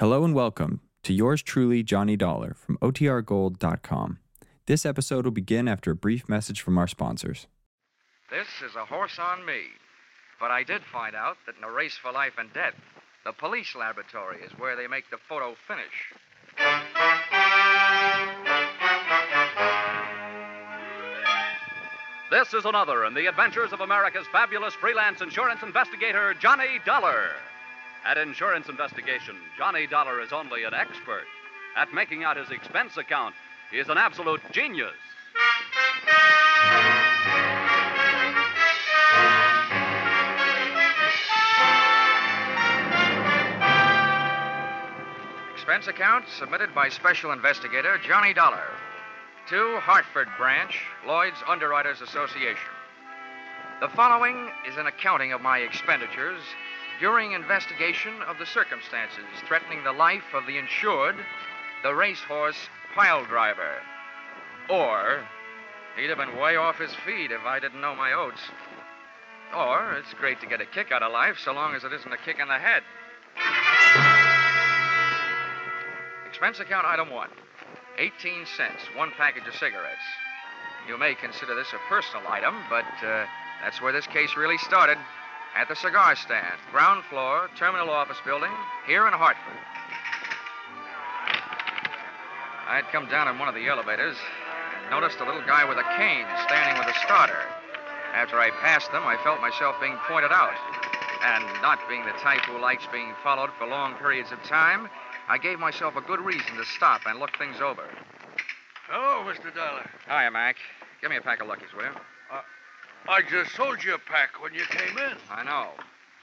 Hello and welcome to yours truly, Johnny Dollar from OTRGold.com. This episode will begin after a brief message from our sponsors. This is a horse on me. But I did find out that in a race for life and death, the police laboratory is where they make the photo finish. This is another in the adventures of America's fabulous freelance insurance investigator, Johnny Dollar. At insurance investigation, Johnny Dollar is only an expert. At making out his expense account, he is an absolute genius. Expense account submitted by Special Investigator Johnny Dollar to Hartford Branch, Lloyd's Underwriters Association. The following is an accounting of my expenditures during investigation of the circumstances threatening the life of the insured, the racehorse pile driver. Or, he'd have been way off his feet if I didn't know my oats. Or, it's great to get a kick out of life so long as it isn't a kick in the head. Expense account item one 18 cents, one package of cigarettes. You may consider this a personal item, but uh, that's where this case really started. At the cigar stand, ground floor, terminal office building, here in Hartford. I had come down in one of the elevators, noticed a little guy with a cane standing with a starter. After I passed them, I felt myself being pointed out. And not being the type who likes being followed for long periods of time, I gave myself a good reason to stop and look things over. Hello, Mr. Dollar. Hiya, Mac. Give me a pack of Luckies, will you? Uh, I just sold you a pack when you came in. I know.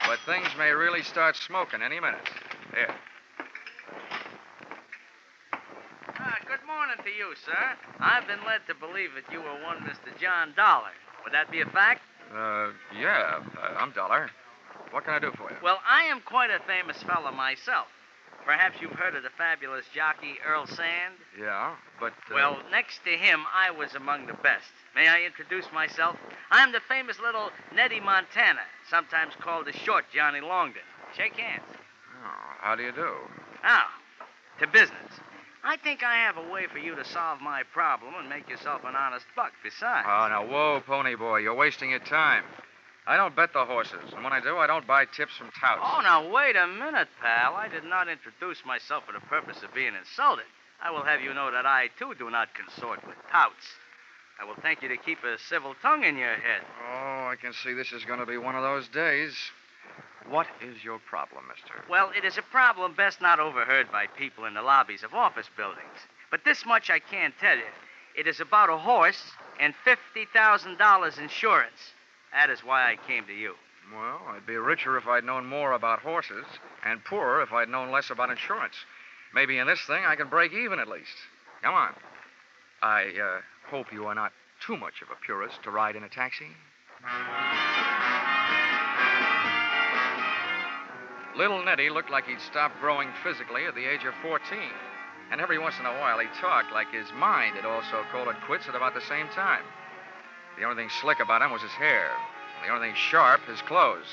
But things may really start smoking any minute. Here. Ah, good morning to you, sir. I've been led to believe that you were one Mr. John Dollar. Would that be a fact? Uh, yeah, uh, I'm Dollar. What can I do for you? Well, I am quite a famous fellow myself. Perhaps you've heard of the fabulous jockey Earl Sande? Yeah, but. Uh... Well, next to him, I was among the best. May I introduce myself? I'm the famous little Nettie Montana, sometimes called the short Johnny Longden. Shake hands. Oh, how do you do? Now, to business. I think I have a way for you to solve my problem and make yourself an honest buck besides. Oh, now, whoa, pony boy. You're wasting your time. I don't bet the horses, and when I do, I don't buy tips from touts. Oh, now, wait a minute, pal. I did not introduce myself for the purpose of being insulted. I will have you know that I, too, do not consort with touts. I will thank you to keep a civil tongue in your head. Oh, I can see this is going to be one of those days. What is your problem, mister? Well, it is a problem best not overheard by people in the lobbies of office buildings. But this much I can tell you. It is about a horse and $50,000 insurance. That is why I came to you. Well, I'd be richer if I'd known more about horses, and poorer if I'd known less about insurance. Maybe in this thing I can break even at least. Come on. I uh, hope you are not too much of a purist to ride in a taxi. Little Nettie looked like he'd stopped growing physically at the age of 14. And every once in a while he talked like his mind had also called it quits at about the same time. The only thing slick about him was his hair. The only thing sharp, his clothes.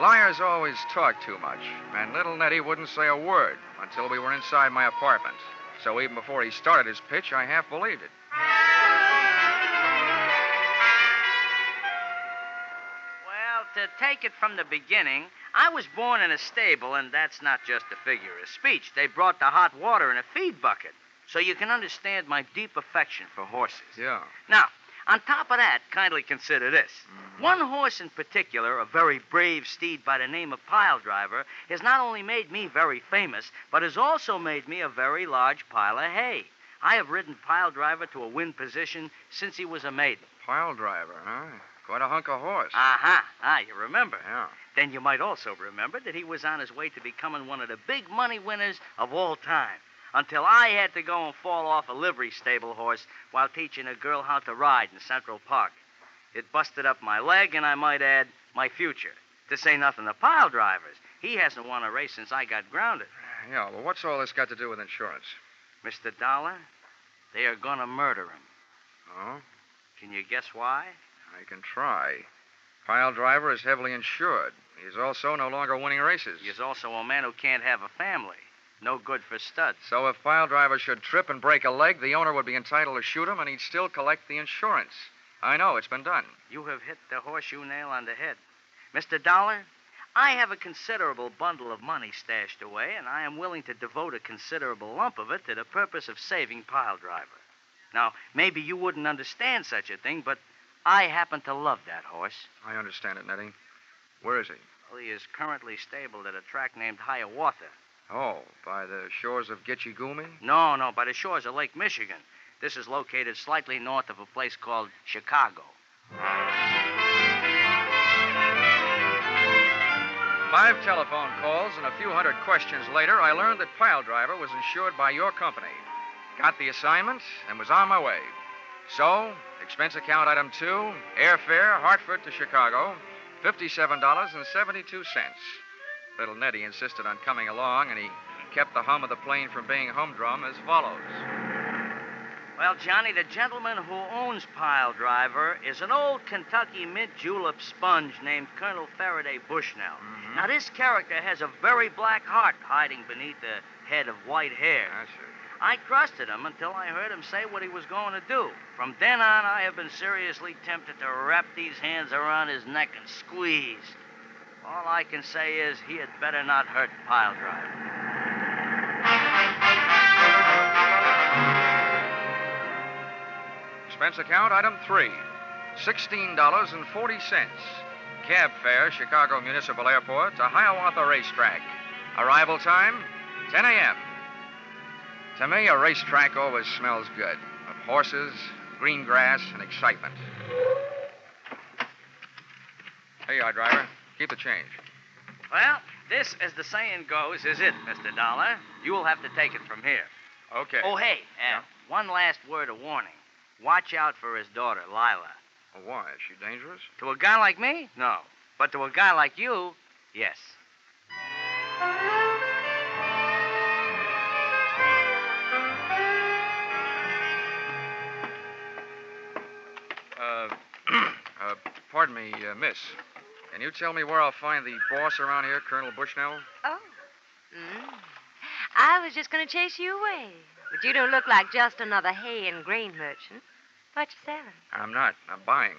Liars always talk too much, and little Nettie wouldn't say a word until we were inside my apartment. So even before he started his pitch, I half believed it. Well, to take it from the beginning, I was born in a stable, and that's not just a figure of speech. They brought the hot water in a feed bucket. So you can understand my deep affection for horses. Yeah. Now, on top of that, kindly consider this. One horse in particular, a very brave steed by the name of Pile Driver, has not only made me very famous, but has also made me a very large pile of hay. I have ridden Pile Driver to a win position since he was a maiden. Pile driver, huh? Quite a hunk of horse. Aha. Ah, you remember. Yeah. Then you might also remember that he was on his way to becoming one of the big money winners of all time. Until I had to go and fall off a livery stable horse while teaching a girl how to ride in Central Park. It busted up my leg, and I might add, my future. To say nothing of pile drivers. He hasn't won a race since I got grounded. Yeah, well, what's all this got to do with insurance? Mr. Dollar, they are going to murder him. Oh? Can you guess why? I can try. Pile driver is heavily insured. He's also no longer winning races. He's also a man who can't have a family. No good for studs. So if Pile Driver should trip and break a leg, the owner would be entitled to shoot him and he'd still collect the insurance. I know, it's been done. You have hit the horseshoe nail on the head. Mr. Dollar, I have a considerable bundle of money stashed away, and I am willing to devote a considerable lump of it to the purpose of saving Pile Driver. Now, maybe you wouldn't understand such a thing, but I happen to love that horse. I understand it, Nettie. Where is he? Well, he is currently stabled at a track named Hiawatha. Oh, by the shores of Gitche Gumee? No, no, by the shores of Lake Michigan. This is located slightly north of a place called Chicago. Five telephone calls and a few hundred questions later, I learned that Pile Driver was insured by your company. Got the assignment and was on my way. So, expense account item two, airfare, Hartford to Chicago, $57.72. Little Nettie insisted on coming along, and he kept the hum of the plane from being humdrum as follows. Well, Johnny, the gentleman who owns Pile Driver is an old Kentucky mint julep sponge named Colonel Faraday Bushnell. Mm-hmm. Now, this character has a very black heart hiding beneath a head of white hair. I see. I trusted him until I heard him say what he was going to do. From then on, I have been seriously tempted to wrap these hands around his neck and squeeze. All I can say is he had better not hurt Pile Driver. Expense account item three, $16.40. Cab fare, Chicago Municipal Airport to Hiawatha Racetrack. Arrival time, 10 a.m. To me, a racetrack always smells good of horses, green grass, and excitement. Here you driver. Keep the change. Well, this, as the saying goes, is it, Mr. Dollar. You'll have to take it from here. Okay. Oh, hey, uh, Yeah? one last word of warning. Watch out for his daughter, Lila. Well, why? Is she dangerous? To a guy like me? No. But to a guy like you, yes. Uh, uh, pardon me, uh, miss. Can you tell me where I'll find the boss around here, Colonel Bushnell? Oh. Mm. I was just going to chase you away. But you don't look like just another hay and grain merchant. What you selling? I'm not. I'm buying.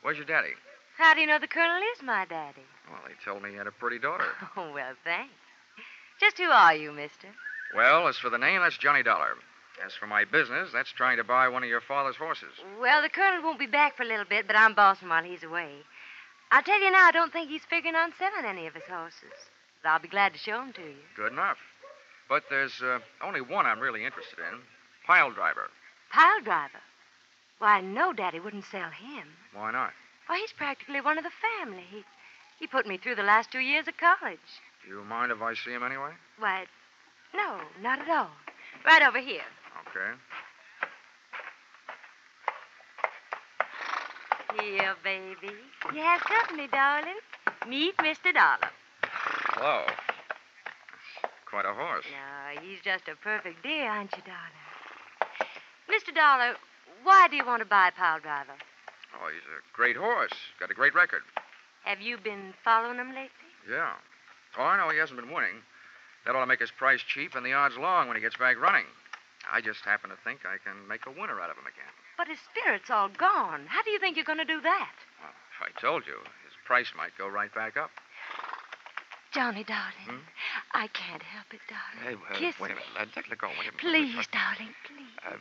Where's your daddy? How do you know the colonel is my daddy? Well, he told me he had a pretty daughter. Oh, well, thanks. Just who are you, mister? Well, as for the name, that's Johnny Dollar. As for my business, that's trying to buy one of your father's horses. Well, the colonel won't be back for a little bit, but I'm bossing while he's away. I'll tell you now, I don't think he's figuring on selling any of his horses. But I'll be glad to show 'em to you. Good enough. But there's uh, only one I'm really interested in Pile Driver. Pile driver. Why, no, Daddy wouldn't sell him. Why not? Why, he's practically one of the family. He, he put me through the last two years of college. Do you mind if I see him anyway? Why, no, not at all. Right over here. Okay. Here, baby. You have company, darling. Meet Mr. Dollar. Hello. Quite a horse. No, he's just a perfect dear, aren't you, darling? Mr. Dollar, why do you want to buy Pile Driver? Oh, he's a great horse. Got a great record. Have you been following him lately? Yeah. Oh, I know he hasn't been winning. That ought to make his price cheap and the odds long when he gets back running. I just happen to think I can make a winner out of him again. But his spirit's all gone. How do you think you're going to do that? Well, if I told you, his price might go right back up. Johnny, darling, Hmm? I can't help it, darling. Hey, uh, Kiss wait a me. minute. Let, let, let go. Wait a minute. Please, darling, please. Uh,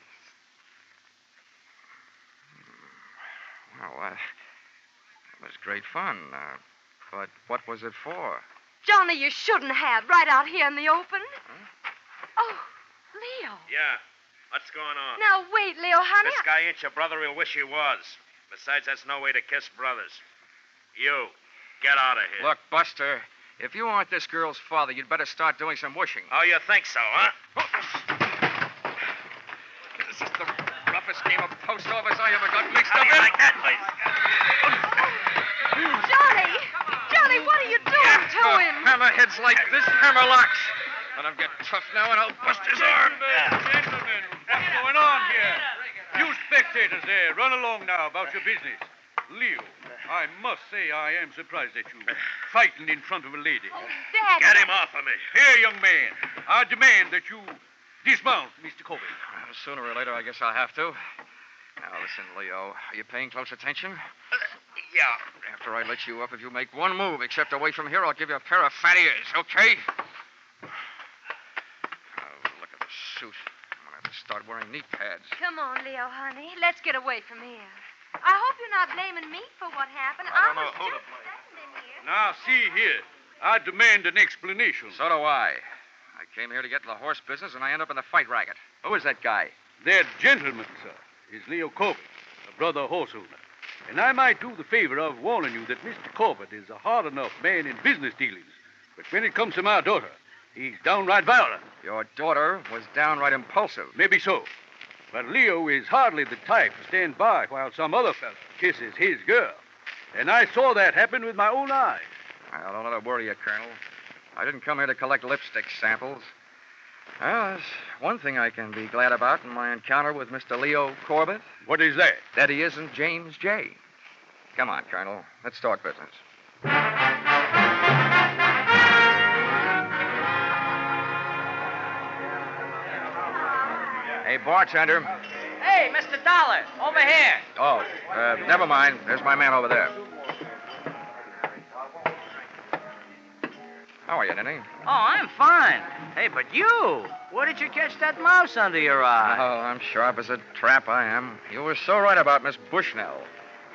hmm, well, uh, it was great fun. Uh, but what was it for? Johnny, you shouldn't have, right out here in the open. Oh, Leo. Yeah. What's going on? Now, wait, Leo, honey. This guy ain't your brother. He'll wish he was. Besides, that's no way to kiss brothers. You, get out of here. Look, Buster, if you aren't this girl's father, you'd better start doing some wishing. Oh, you think so, huh? This is the roughest game of post office I ever got mixed How up do you in. like that, please? Johnny! Johnny, what are you doing to Uh, him? hammerheads like this hammer locks. Let him get tough now, and I'll bust his arm. Gentlemen, what's going on here? You spectators there, run along now about your business. Leo, I must say I am surprised at you. Fighting in front of a lady. Oh, Dad. Get him off of me. Here, young man. I demand that you dismount, Mr. Colby. Well, sooner or later, I guess I'll have to. Now, listen, Leo. Are you paying close attention? Uh, yeah. After I let you up, if you make one move except away from here, I'll give you a pair of fat ears, okay? Oh, look at the suit. Start wearing knee pads. Come on, Leo, honey. Let's get away from here. I hope you're not blaming me for what happened. I don't know was who to just blame. standing here. Now, see here. I demand an explanation. So do I. I came here to get to the horse business, and I end up in the fight racket. Who is that guy? That gentleman, sir, is Leo Corbett, a brother horse owner. And I might do the favor of warning you that Mr. Corbett is a hard enough man in business dealings. But when it comes to my daughter, he's downright violent. Your daughter was downright impulsive. Maybe so. But Leo is hardly the type to stand by while some other fellow kisses his girl. And I saw that happen with my own eyes. Well, don't let it worry you, Colonel. I didn't come here to collect lipstick samples. Well, there's one thing I can be glad about in my encounter with Mr. Leo Corbett What is that? that he isn't James J. Come on, Colonel. Let's talk business. Hey, bartender. Hey, Mr. Dollar, over here. Oh, uh, never mind. There's my man over there. How are you, Nettie? Oh, I'm fine. Hey, but you, where did you catch that mouse under your eye? Oh, I'm sharp as a trap, I am. You were so right about Miss Bushnell.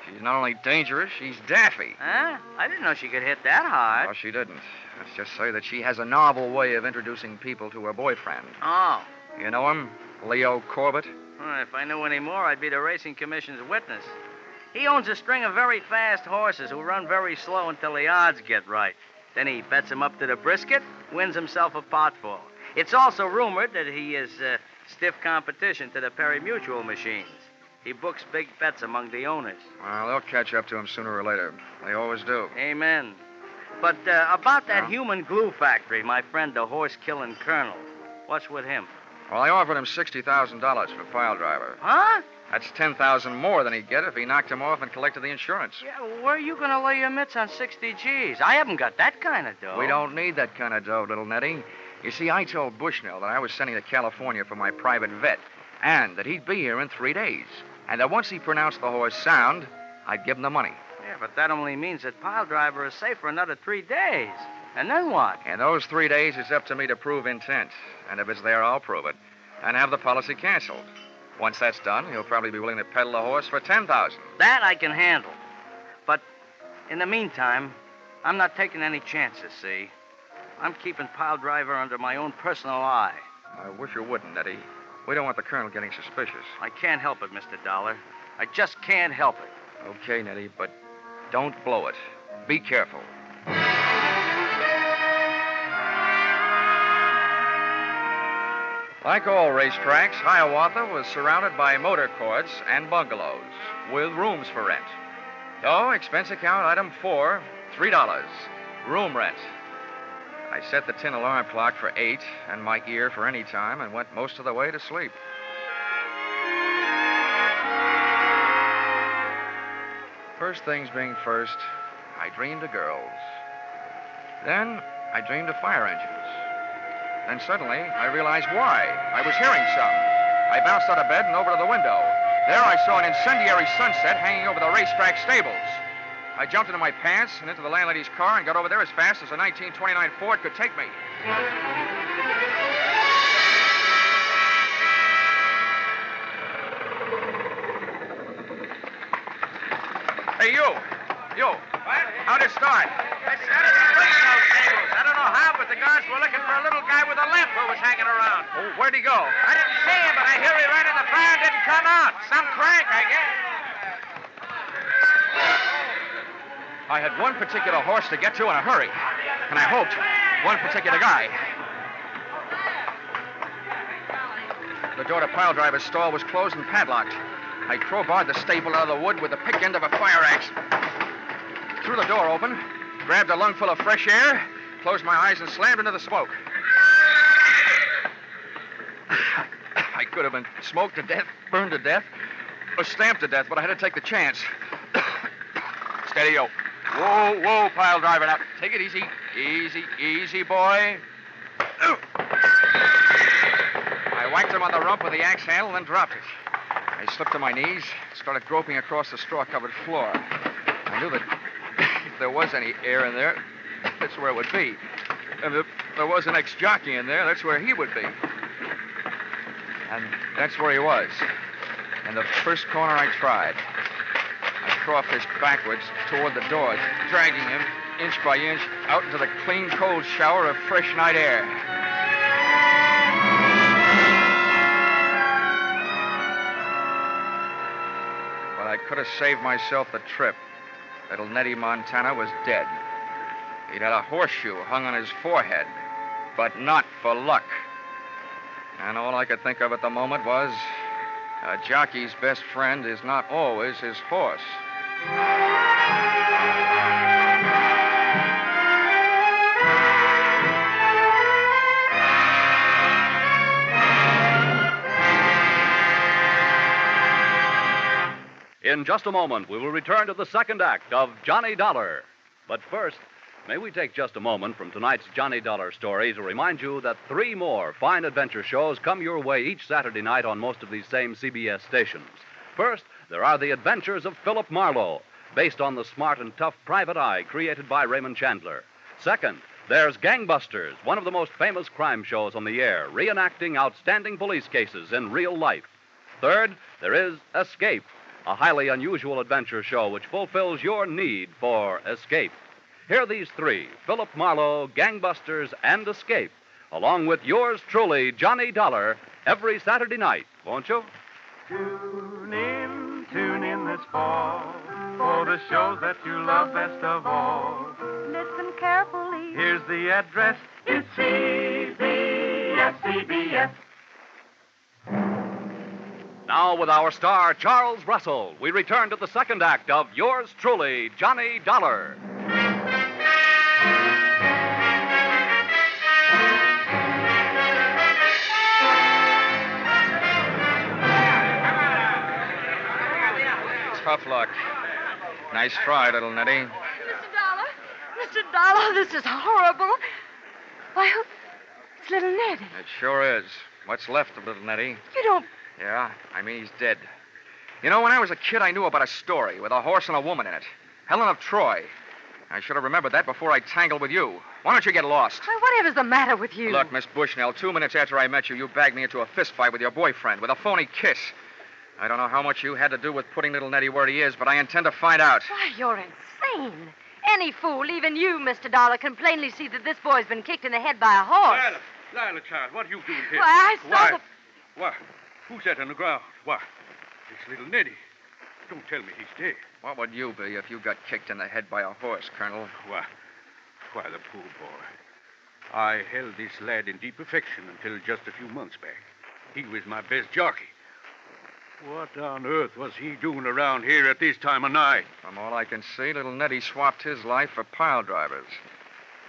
She's not only dangerous, she's daffy. Huh? I didn't know she could hit that hard. Oh, she didn't. Let's just say that she has a novel way of introducing people to her boyfriend. Oh. You know him? Leo Corbett? Well, if I knew any more, I'd be the Racing Commission's witness. He owns a string of very fast horses who run very slow until the odds get right. Then he bets them up to the brisket, wins himself a potful. It's also rumored that he is uh, stiff competition to the pari-mutuel machines. He books big bets among the owners. Well, they'll catch up to him sooner or later. They always do. Amen. But uh, about that Yeah? human glue factory, my friend, the horse killing colonel. What's with him? Well, I offered him $60,000 for pile driver. Huh? That's 10000 more than he'd get if he knocked him off and collected the insurance. Yeah, where are you going to lay your mitts on 60 G's? I haven't got that kind of dough. We don't need that kind of dough, little Nettie. You see, I told Bushnell that I was sending to California for my private vet, and that he'd be here in three days. And that once he pronounced the horse sound, I'd give him the money. Yeah, but that only means that pile driver is safe for another three days. And then what? In those three days, it's up to me to prove intent. And if it's there, I'll prove it. And have the policy canceled. Once that's done, he'll probably be willing to peddle the horse for 10000 That I can handle. But in the meantime, I'm not taking any chances, see? I'm keeping pile driver under my own personal eye. I wish you wouldn't, Nettie. We don't want the colonel getting suspicious. I can't help it, Mr. Dollar. I just can't help it. Okay, Nettie, but don't blow it. Be careful. Like all racetracks, Hiawatha was surrounded by motor courts and bungalows with rooms for rent. So, expense account item four, $3. Room rent. I set the tin alarm clock for eight and my ear for any time and went most of the way to sleep. First things being first, I dreamed of girls. Then I dreamed of fire engines. Then suddenly I realized why. I was hearing some. I bounced out of bed and over to the window. There I saw an incendiary sunset hanging over the racetrack stables. I jumped into my pants and into the landlady's car and got over there as fast as a 1929 Ford could take me. Hey, you. You. What? How'd it start? The guards were looking for a little guy with a limp who was hanging around. Oh, where'd he go? I didn't see him, but I hear he ran in the fire and didn't come out. Some crank, I guess. I had one particular horse to get to in a hurry, and I hoped one particular guy. The door to pile driver's stall was closed and padlocked. I crowbarred the stable out of the wood with the pick end of a fire axe. Threw the door open, grabbed a lungful of fresh air, closed my eyes, and slammed into the smoke. I could have been smoked to death, burned to death, or stamped to death, but I had to take the chance. Steady, yo. Whoa, whoa, pile driver. Now, take it easy. Easy, easy, boy. I whacked him on the rump with the axe handle, and then dropped it. I slipped to my knees, started groping across the straw covered floor. I knew that if there was any air in there, that's where it would be. And if there was an ex jockey in there, that's where he would be. And that's where he was. In the first corner I tried. I crawfished backwards toward the door, dragging him inch by inch out into the clean, cold shower of fresh night air. But I could have saved myself the trip. Little Nettie Montana was dead. He'd had a horseshoe hung on his forehead, but not for luck. And all I could think of at the moment was a jockey's best friend is not always his horse. In just a moment, we will return to the second act of Johnny Dollar. But first, may we take just a moment from tonight's Johnny Dollar story to remind you that three more fine adventure shows come your way each Saturday night on most of these same CBS stations. First, there are The Adventures of Philip Marlowe, based on the smart and tough private eye created by Raymond Chandler. Second, there's Gangbusters, one of the most famous crime shows on the air, reenacting outstanding police cases in real life. Third, there is Escape, a highly unusual adventure show which fulfills your need for escape. Hear these three Philip Marlowe, Gangbusters, and Escape, along with yours truly, Johnny Dollar, every Saturday night, won't you? Tune in, tune in this fall for the shows that you love best of all. Listen carefully. Here's the address. It's CBS, CBS. Now, with our star, Charles Russell, we return to the second act of yours truly, Johnny Dollar. Tough luck. Nice try, little Nettie. Mr. Dollar, Mr. Dollar, this is horrible. Why, who... it's little Nettie. It sure is. What's left of little Nettie? You don't. Yeah, I mean, he's dead. You know, when I was a kid, I knew about a story with a horse and a woman in it Helen of Troy. I should have remembered that before I tangled with you. Why don't you get lost? Why, whatever's the matter with you? Look, Miss Bushnell, two minutes after I met you, you bagged me into a fist fight with your boyfriend with a phony kiss. I don't know how much you had to do with putting little Nettie where he is, but I intend to find out. Why, you're insane. Any fool, even you, Mr. Dollar, can plainly see that this boy's been kicked in the head by a horse. Lila, Lila, child, what are you doing here? Why, I saw Why? the... Why? Who's that on the ground? Why? It's little Nettie. Don't tell me he's dead. What would you be if you got kicked in the head by a horse, Colonel? Why? Why, the poor boy. I held this lad in deep affection until just a few months back. He was my best jockey. What on earth was he doing around here at this time of night? From all I can see, little Nettie swapped his life for pile drivers.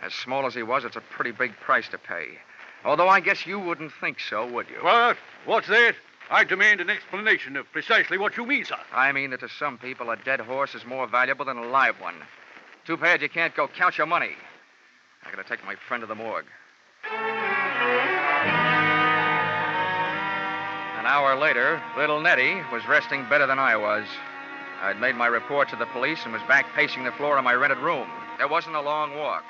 As small as he was, it's a pretty big price to pay. Although I guess you wouldn't think so, would you? What? What's that? I demand an explanation of precisely what you mean, sir. I mean that to some people, a dead horse is more valuable than a live one. Too bad you can't go count your money. I gotta take my friend to the morgue. An hour later, little Nettie was resting better than I was. I'd made my report to the police and was back pacing the floor of my rented room. There wasn't a long walk.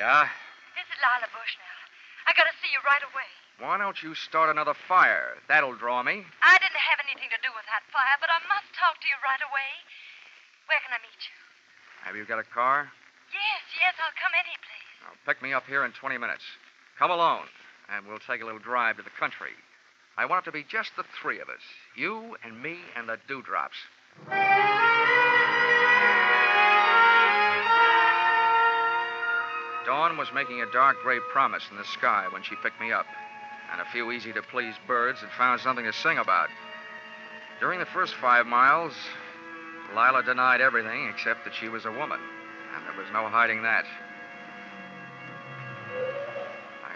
Yeah? This is Lila Bushnell. I gotta see you right away. Why don't you start another fire? That'll draw me. I didn't have anything to do with that fire, but I must talk to you right away. Where can I meet you? Have you got a car? Yes, yes, I'll come any place. Now, pick me up here in 20 minutes. Come alone, and we'll take a little drive to the country. I want it to be just the three of us you and me and the dewdrops. Dawn was making a dark gray promise in the sky when she picked me up, and a few easy to please birds had found something to sing about. During the first five miles, Lila denied everything except that she was a woman, and there was no hiding that.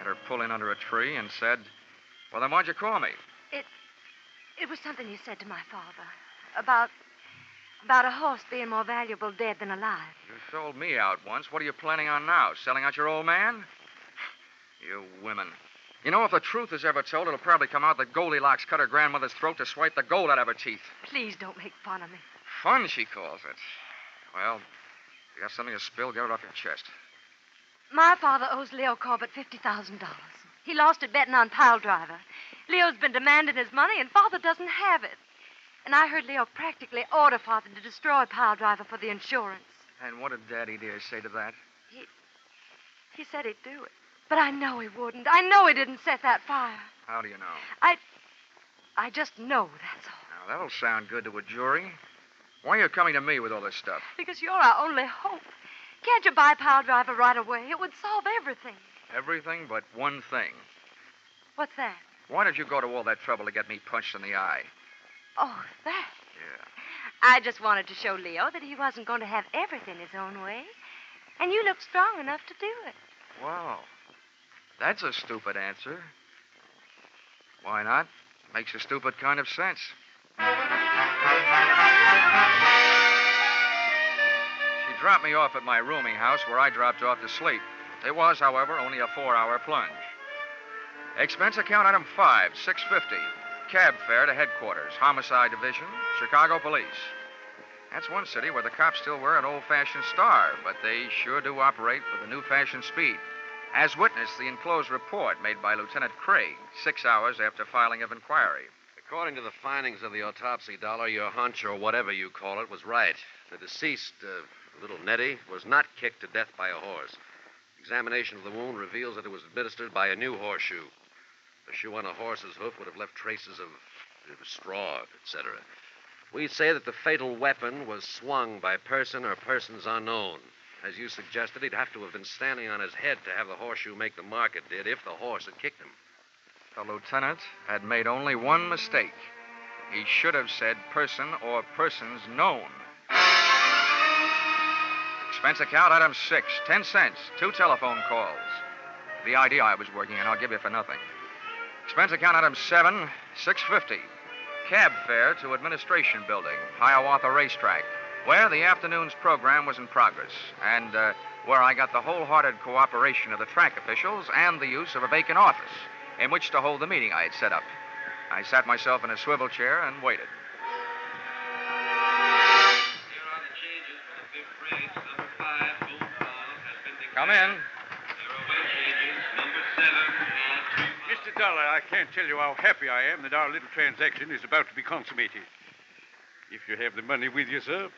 I had her pull in under a tree and said, Well, then why'd you call me? It, It was something you said to my father about about a horse being more valuable dead than alive. You sold me out once. What are you planning on now? Selling out your old man? You women. You know, if the truth is ever told, it'll probably come out that Goldilocks cut her grandmother's throat to swipe the gold out of her teeth. Please don't make fun of me. Fun, she calls it. Well, if you got something to spill, get it off your chest. My father owes Leo Corbett $50,000. He lost it betting on Pile Driver. Leo's been demanding his money, and Father doesn't have it. And I heard Leo practically order Father to destroy Pile Driver for the insurance. And what did Daddy dear say to that? He He said he'd do it. But I know he wouldn't. I know he didn't set that fire. How do you know? I. I just know, that's all. Now, that'll sound good to a jury. Why are you coming to me with all this stuff? Because you're our only hope. Can't you buy Pile Driver right away? It would solve everything. Everything but one thing. What's that? Why did you go to all that trouble to get me punched in the eye? Oh, that. Yeah. I just wanted to show Leo that he wasn't going to have everything his own way. And you look strong enough to do it. Wow. That's a stupid answer. Why not? Makes a stupid kind of sense. Dropped me off at my rooming house where I dropped off to sleep. It was, however, only a four hour plunge. Expense account item five, six fifty. Cab fare to headquarters, Homicide Division, Chicago Police. That's one city where the cops still wear an old fashioned star, but they sure do operate with a new fashioned speed. As witness the enclosed report made by Lieutenant Craig, six hours after filing of inquiry. According to the findings of the autopsy, Dollar, your hunch, or whatever you call it, was right. The deceased, uh, little Nettie, was not kicked to death by a horse. Examination of the wound reveals that it was administered by a new horseshoe. A shoe on a horse's hoof would have left traces of, of straw, etc. We say that the fatal weapon was swung by person or persons unknown. As you suggested, he'd have to have been standing on his head to have the horseshoe make the mark it did if the horse had kicked him. The lieutenant had made only one mistake. He should have said person or persons known. Expense account item six, ten cents, two telephone calls. The idea I was working in, I'll give you for nothing. Expense account item seven, six fifty. Cab fare to Administration Building, Hiawatha Racetrack, where the afternoon's program was in progress, and uh, where I got the wholehearted cooperation of the track officials and the use of a vacant office in which to hold the meeting I had set up. I sat myself in a swivel chair and waited. Come in. Mr. Dollar, I can't tell you how happy I am that our little transaction is about to be consummated. If you have the money with you, sir,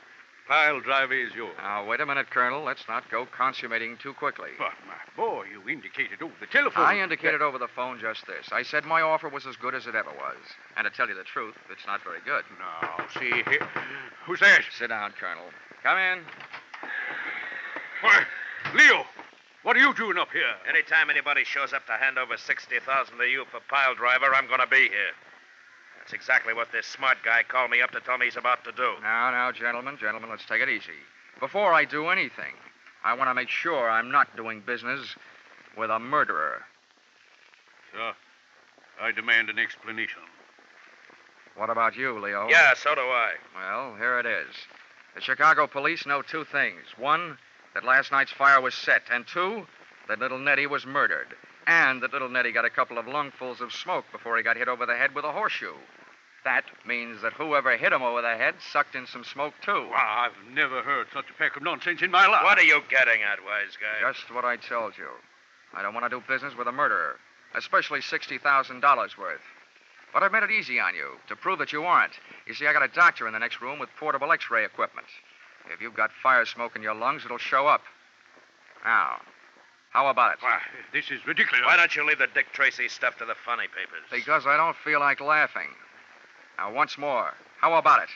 pile driver is yours. Now, wait a minute, Colonel. Let's not go consummating too quickly. But, my boy, you indicated over the telephone. I indicated over the phone just this. I said my offer was as good as it ever was. And to tell you the truth, it's not very good. Now, see here. Who's that? Sit down, Colonel. Come in. Why, Leo, what are you doing up here? Anytime anybody shows up to hand over 60000 to you for pile driver, I'm going to be here. That's exactly what this smart guy called me up to tell me he's about to do. Now, now, gentlemen, gentlemen, let's take it easy. Before I do anything, I want to make sure I'm not doing business with a murderer. Sir, I demand an explanation. What about you, Leo? Yeah, so do I. Well, here it is. The Chicago police know two things. One, that last night's fire was set, and two, that little Nettie was murdered. And that little Nettie got a couple of lungfuls of smoke before he got hit over the head with a horseshoe. That means that whoever hit him over the head sucked in some smoke, too. Well, I've never heard such a pack of nonsense in my life. What are you getting at, wise guy? Just what I told you. I don't want to do business with a murderer, especially $60,000 worth. But I've made it easy on you to prove that you aren't. You see, I got a doctor in the next room with portable x ray equipment. If you've got fire smoke in your lungs, it'll show up. Now, how about it? Why, this is ridiculous. Why don't you leave the Dick Tracy stuff to the funny papers? Because I don't feel like laughing. Now, once more, how about it?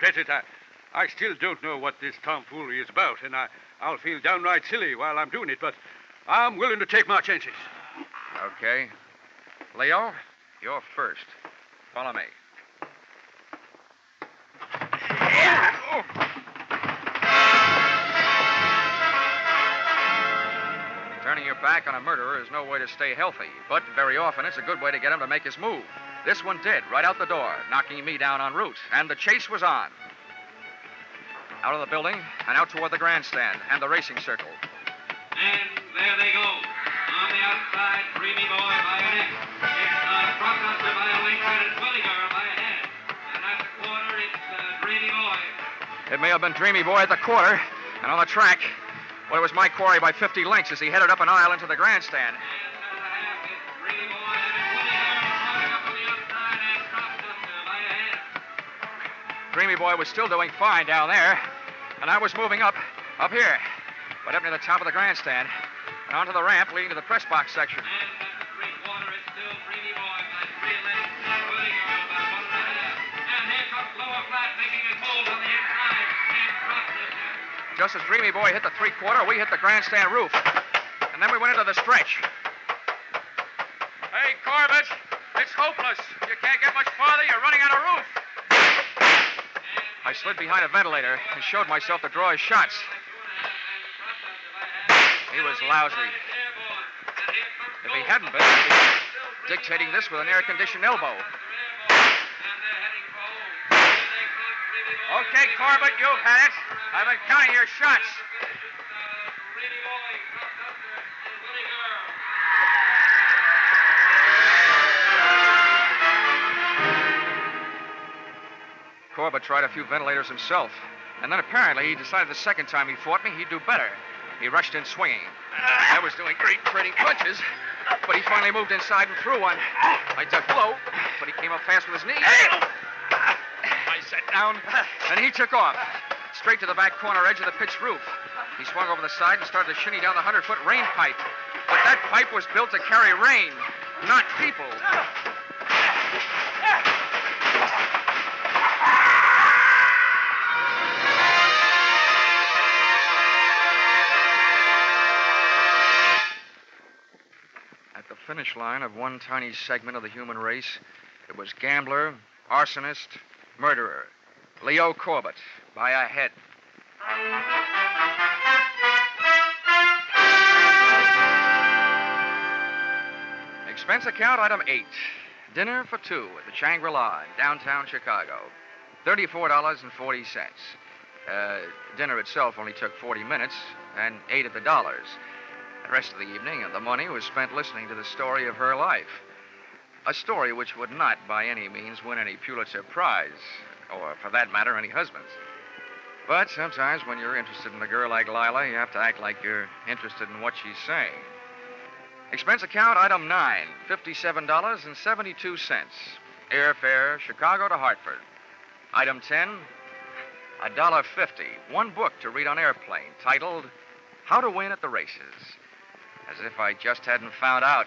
Get it? I, I still don't know what this tomfoolery is about, and I, I'll feel downright silly while I'm doing it, but I'm willing to take my chances. Okay. Leo, you're first. Follow me. Turning your back on a murderer is no way to stay healthy, but very often it's a good way to get him to make his move. This one did, right out the door, knocking me down en route, and the chase was on. Out of the building and out toward the grandstand and the racing circle. And there they go. On the outside, Dreamy Boy by a neck. It's uh, Brockbuster by a length, and it's by a head. And at the corner, it's uh, Dreamy Boy. It may have been Dreamy Boy at the quarter, and on the track, well, it was my quarry by 50 lengths as he headed up an aisle into the grandstand. Dreamy Boy was still doing fine down there, and I was moving up, up here, but up near the top of the grandstand, and onto the ramp leading to the press box section. Just as Dreamy Boy hit the three quarter, we hit the grandstand roof. And then we went into the stretch. Hey, Corbett, it's hopeless. You can't get much farther. You're running out of roof. I slid behind a ventilator and showed myself to draw his shots. He was lousy. If he hadn't been, I'd be dictating this with an air conditioned elbow. Okay, Corbett, you've had it. I've been counting your shots. Corbett tried a few ventilators himself. And then apparently he decided the second time he fought me, he'd do better. He rushed in swinging. I was doing great trading punches, but he finally moved inside and threw one. I ducked low, but he came up fast with his knee. Down, and he took off, straight to the back corner edge of the pitched roof. He swung over the side and started to shinny down the 100 foot rain pipe. But that pipe was built to carry rain, not people. At the finish line of one tiny segment of the human race, it was gambler, arsonist, murderer, Leo Corbett, by a head. Expense account item eight. Dinner for two at the Shangri La in downtown Chicago. $34.40. Uh, dinner itself only took 40 minutes and eight of the dollars. The rest of the evening and the money was spent listening to the story of her life. A story which would not, by any means, win any Pulitzer Prize, or for that matter, any husbands. But sometimes when you're interested in a girl like Lila, you have to act like you're interested in what she's saying. Expense account item nine, $57.72. Airfare, Chicago to Hartford. Item 10, $1.50. One book to read on airplane titled How to Win at the Races. As if I just hadn't found out.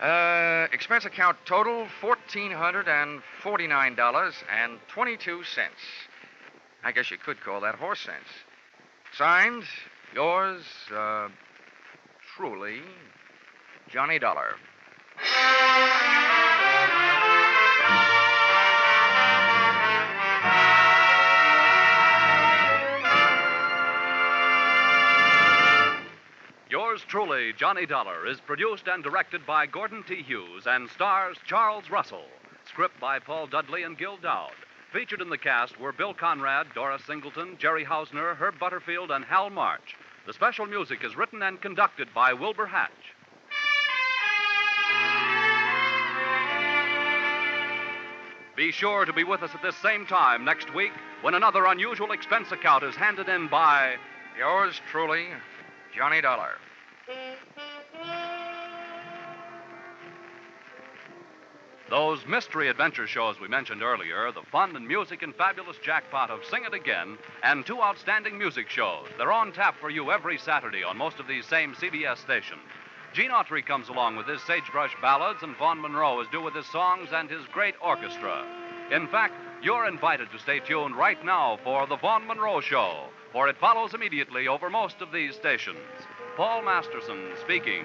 Uh, expense account total $1,449.22. I guess you could call that horse sense. Signed, yours, uh, truly, Johnny Dollar. Truly, Johnny Dollar, is produced and directed by Gordon T. Hughes and stars Charles Russell. Script by Paul Dudley and Gil Doud. Featured in the cast were Bill Conrad, Doris Singleton, Jerry Hausner, Herb Butterfield, and Hal March. The special music is written and conducted by Wilbur Hatch. Be sure to be with us at this same time next week when another unusual expense account is handed in by yours truly, Johnny Dollar. Those mystery adventure shows we mentioned earlier, the fun and music and fabulous jackpot of Sing It Again, and two outstanding music shows. They're on tap for you every Saturday on most of these same CBS stations. Gene Autry comes along with his sagebrush ballads, and Vaughn Monroe is due with his songs and his great orchestra. In fact, you're invited to stay tuned right now for The Vaughn Monroe Show, for it follows immediately over most of these stations. Paul Masterson speaking.